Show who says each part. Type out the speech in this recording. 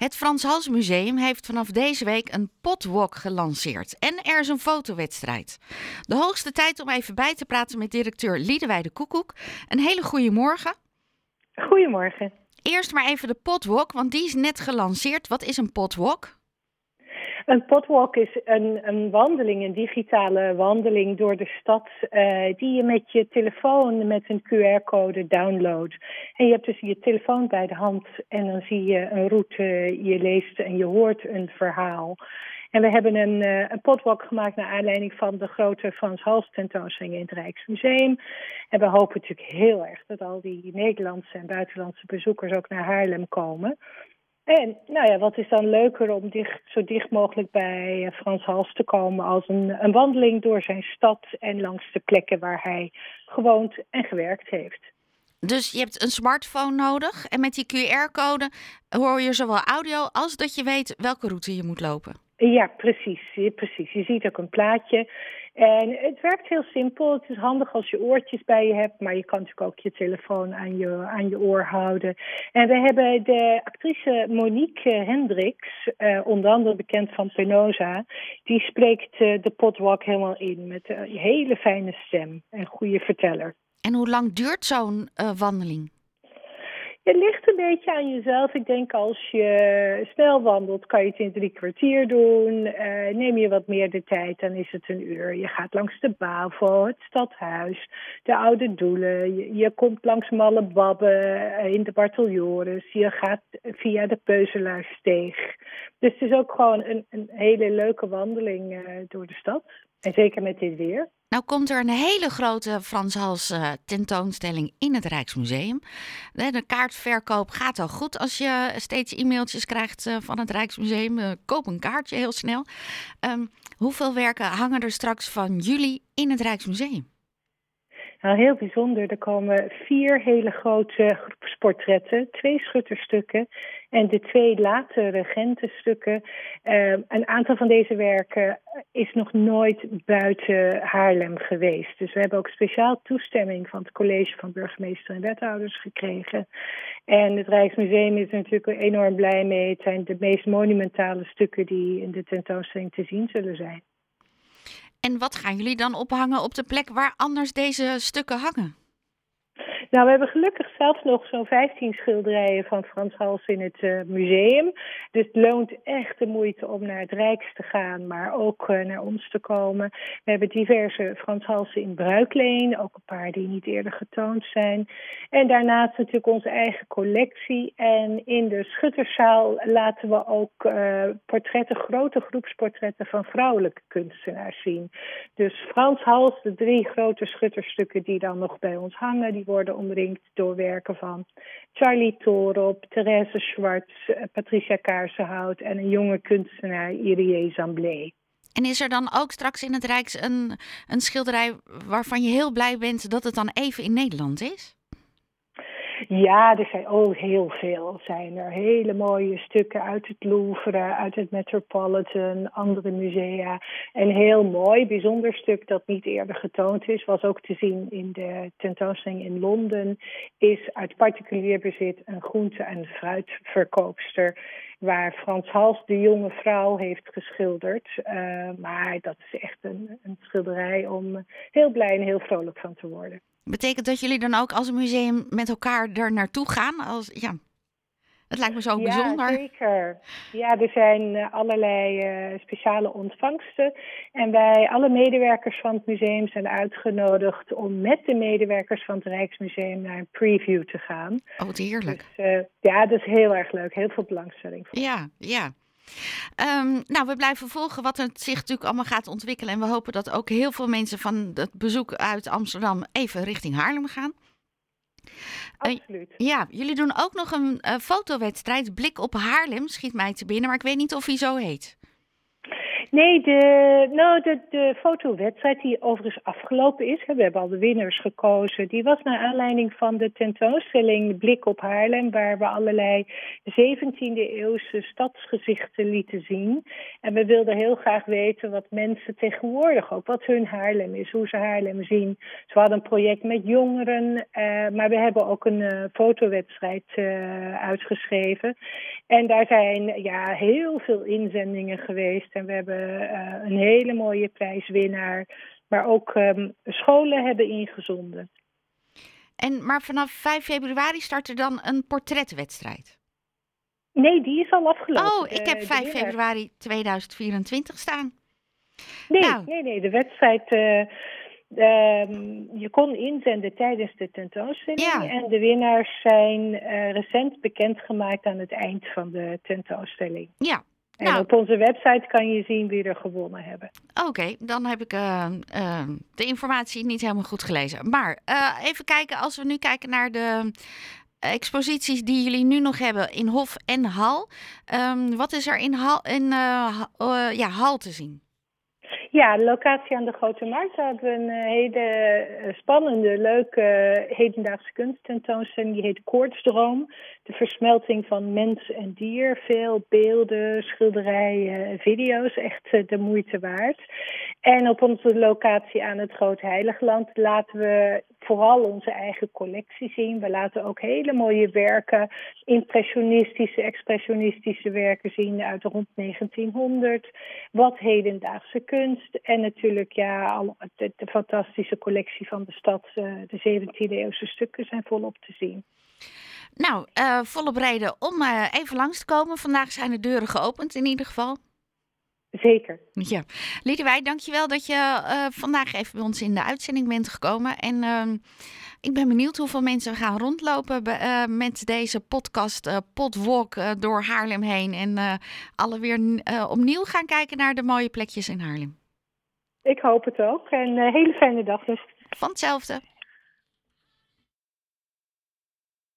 Speaker 1: Het Frans Hals Museum heeft vanaf deze week een potwalk gelanceerd. En er is een fotowedstrijd. De hoogste tijd om even bij te praten met directeur Liedewijde Koekoek. Een hele goede morgen.
Speaker 2: Goedemorgen.
Speaker 1: Eerst maar even de potwalk, want die is net gelanceerd. Wat is een potwalk?
Speaker 2: Een potwalk is een, een wandeling, een digitale wandeling door de stad, uh, die je met je telefoon met een QR-code downloadt. En je hebt dus je telefoon bij de hand en dan zie je een route, je leest en je hoort een verhaal. En we hebben een, uh, een potwalk gemaakt naar aanleiding van de grote Frans Hals tentoonstelling in het Rijksmuseum. En we hopen natuurlijk heel erg dat al die Nederlandse en buitenlandse bezoekers ook naar Haarlem komen. En nou ja, wat is dan leuker om dicht, zo dicht mogelijk bij eh, Frans Hals te komen als een, een wandeling door zijn stad en langs de plekken waar hij gewoond en gewerkt heeft.
Speaker 1: Dus je hebt een smartphone nodig en met die QR-code hoor je zowel audio als dat je weet welke route je moet lopen.
Speaker 2: Ja, precies. precies. Je ziet ook een plaatje. En het werkt heel simpel. Het is handig als je oortjes bij je hebt, maar je kan natuurlijk ook je telefoon aan je, aan je oor houden. En we hebben de actrice Monique Hendricks, uh, onder andere bekend van Penosa, die spreekt uh, de potwalk helemaal in met een hele fijne stem en goede verteller.
Speaker 1: En hoe lang duurt zo'n uh, wandeling?
Speaker 2: Het ligt een beetje aan jezelf. Ik denk als je snel wandelt, kan je het in drie kwartier doen. Uh, neem je wat meer de tijd, dan is het een uur. Je gaat langs de Bavo, het stadhuis, de oude doelen. Je, komt langs Malle Babben in de Barteljoris. Je gaat via de Peuzelaarsteeg. Dus het is ook gewoon een, een hele leuke wandeling uh, door de stad. En zeker met dit weer.
Speaker 1: Nou komt er een hele grote Frans Hals uh, tentoonstelling in het Rijksmuseum. De, de, kaartverkoop gaat al goed als je steeds e-mailtjes krijgt uh, van het Rijksmuseum. Koop een kaartje heel snel. Um, hoeveel werken hangen er straks van jullie in het Rijksmuseum?
Speaker 2: Nou, heel bijzonder. Er komen vier hele grote groepsportretten, twee schutterstukken en de twee late regentenstukken. Uh, een aantal van deze werken is nog nooit buiten Haarlem geweest. Dus we hebben ook speciaal toestemming van het college van burgemeester en wethouders gekregen. En het Rijksmuseum is er natuurlijk enorm blij mee. Het zijn de meest monumentale stukken die in de tentoonstelling te zien zullen zijn.
Speaker 1: En wat gaan jullie dan ophangen op de plek waar anders deze stukken hangen?
Speaker 2: Nou, we hebben gelukkig zelfs nog zo'n 15 schilderijen van Frans Hals in het uh, museum. Dus het loont echt de moeite om naar het Rijks te gaan, maar ook uh, naar ons te komen. We hebben diverse Frans Halsen in bruikleen, ook een paar die niet eerder getoond zijn. En daarnaast natuurlijk onze eigen collectie. En in de schutterszaal laten we ook uh, portretten, grote groepsportretten van vrouwelijke kunstenaars zien. Dus Frans Hals, de drie grote schutterstukken die dan nog bij ons hangen, die worden omringd door werken van Charlie Torop, Therese Schwartz, Patricia Kaarsenhout en een jonge kunstenaar Irie Zamblé.
Speaker 1: En is er dan ook straks in het Rijks een, een schilderij waarvan je heel blij bent dat het dan even in Nederland is?
Speaker 2: Ja, er zijn ook heel veel. Zijn er hele mooie stukken uit het Louvre, uit het Metropolitan, andere musea. Een heel mooi, bijzonder stuk dat niet eerder getoond is, was ook te zien in de tentoonstelling in Londen, is uit particulier bezit een groente- en fruitverkoopster waar Frans Hals de jonge vrouw heeft geschilderd. Uh, maar dat is echt een, een schilderij om heel blij en heel vrolijk van te worden.
Speaker 1: Betekent dat jullie dan ook als een museum met elkaar er naartoe gaan? Als, ja, het lijkt me zo
Speaker 2: ja,
Speaker 1: bijzonder.
Speaker 2: zeker. Ja, er zijn uh, allerlei uh, speciale ontvangsten. En wij, alle medewerkers van het museum, zijn uitgenodigd om met de medewerkers van het Rijksmuseum naar een preview te gaan.
Speaker 1: Oh, wat heerlijk.
Speaker 2: Dus, uh, ja, dat is heel erg leuk. Heel veel belangstelling voor.
Speaker 1: Ja, ja. Um, nou, we blijven volgen wat het zich natuurlijk allemaal gaat ontwikkelen. En we hopen dat ook heel veel mensen van het bezoek uit Amsterdam even richting Haarlem gaan.
Speaker 2: Absoluut.
Speaker 1: Uh, ja, jullie doen ook nog een uh, fotowedstrijd. Blik op Haarlem schiet mij te binnen, maar ik weet niet of hij zo heet.
Speaker 2: Nee, de, nou, de, de fotowedstrijd die overigens afgelopen is, we hebben al de winnaars gekozen, die was naar aanleiding van de tentoonstelling Blik op Haarlem, waar we allerlei 17e eeuwse stadsgezichten lieten zien. En we wilden heel graag weten wat mensen tegenwoordig ook, wat hun Haarlem is, hoe ze Haarlem zien. Ze hadden een project met jongeren, uh, maar we hebben ook een uh, fotowedstrijd uh, uitgeschreven. En daar zijn ja, heel veel inzendingen geweest en we hebben een hele mooie prijswinnaar. Maar ook um, scholen hebben ingezonden.
Speaker 1: En, maar vanaf 5 februari start er dan een portretwedstrijd?
Speaker 2: Nee, die is al afgelopen.
Speaker 1: Oh, ik heb 5 februari 2024 staan.
Speaker 2: Nee, nou. nee, nee. De wedstrijd. Uh, Um, je kon inzenden tijdens de tentoonstelling.
Speaker 1: Ja.
Speaker 2: En de winnaars zijn uh, recent bekendgemaakt aan het eind van de tentoonstelling.
Speaker 1: Ja.
Speaker 2: En
Speaker 1: nou.
Speaker 2: op onze website kan je zien wie er gewonnen hebben.
Speaker 1: Oké, okay, dan heb ik uh, uh, de informatie niet helemaal goed gelezen. Maar uh, even kijken, als we nu kijken naar de exposities die jullie nu nog hebben in Hof en Hal. Um, wat is er in Hal, in, ja, Hal te zien?
Speaker 2: Ja, de locatie aan de Grote Markt. Daar hebben we een uh, hele spannende, leuke uh, hedendaagse kunsttentoonstelling. Die heet Koortsdroom. De versmelting van mens en dier. Veel beelden, schilderijen, video's. Echt de moeite waard. En op onze locatie aan het Groot Heiligland laten we vooral onze eigen collectie zien. We laten ook hele mooie werken, impressionistische, expressionistische werken zien uit rond 1900. Wat hedendaagse kunst en natuurlijk ja, de, de fantastische collectie van de stad. De 17e eeuwse stukken zijn volop te zien.
Speaker 1: Nou, uh, volop reden om uh, even langs te komen. Vandaag zijn de deuren geopend in ieder geval.
Speaker 2: Zeker.
Speaker 1: Ja. Liedewij, dankjewel dat je uh, vandaag even bij ons in de uitzending bent gekomen. En uh, ik ben benieuwd hoeveel mensen gaan rondlopen uh, met deze podcast Potwalk door Haarlem heen. En alle weer opnieuw gaan kijken naar de mooie plekjes in Haarlem.
Speaker 2: Ik hoop het ook. En hele fijne dag dus.
Speaker 1: Van hetzelfde.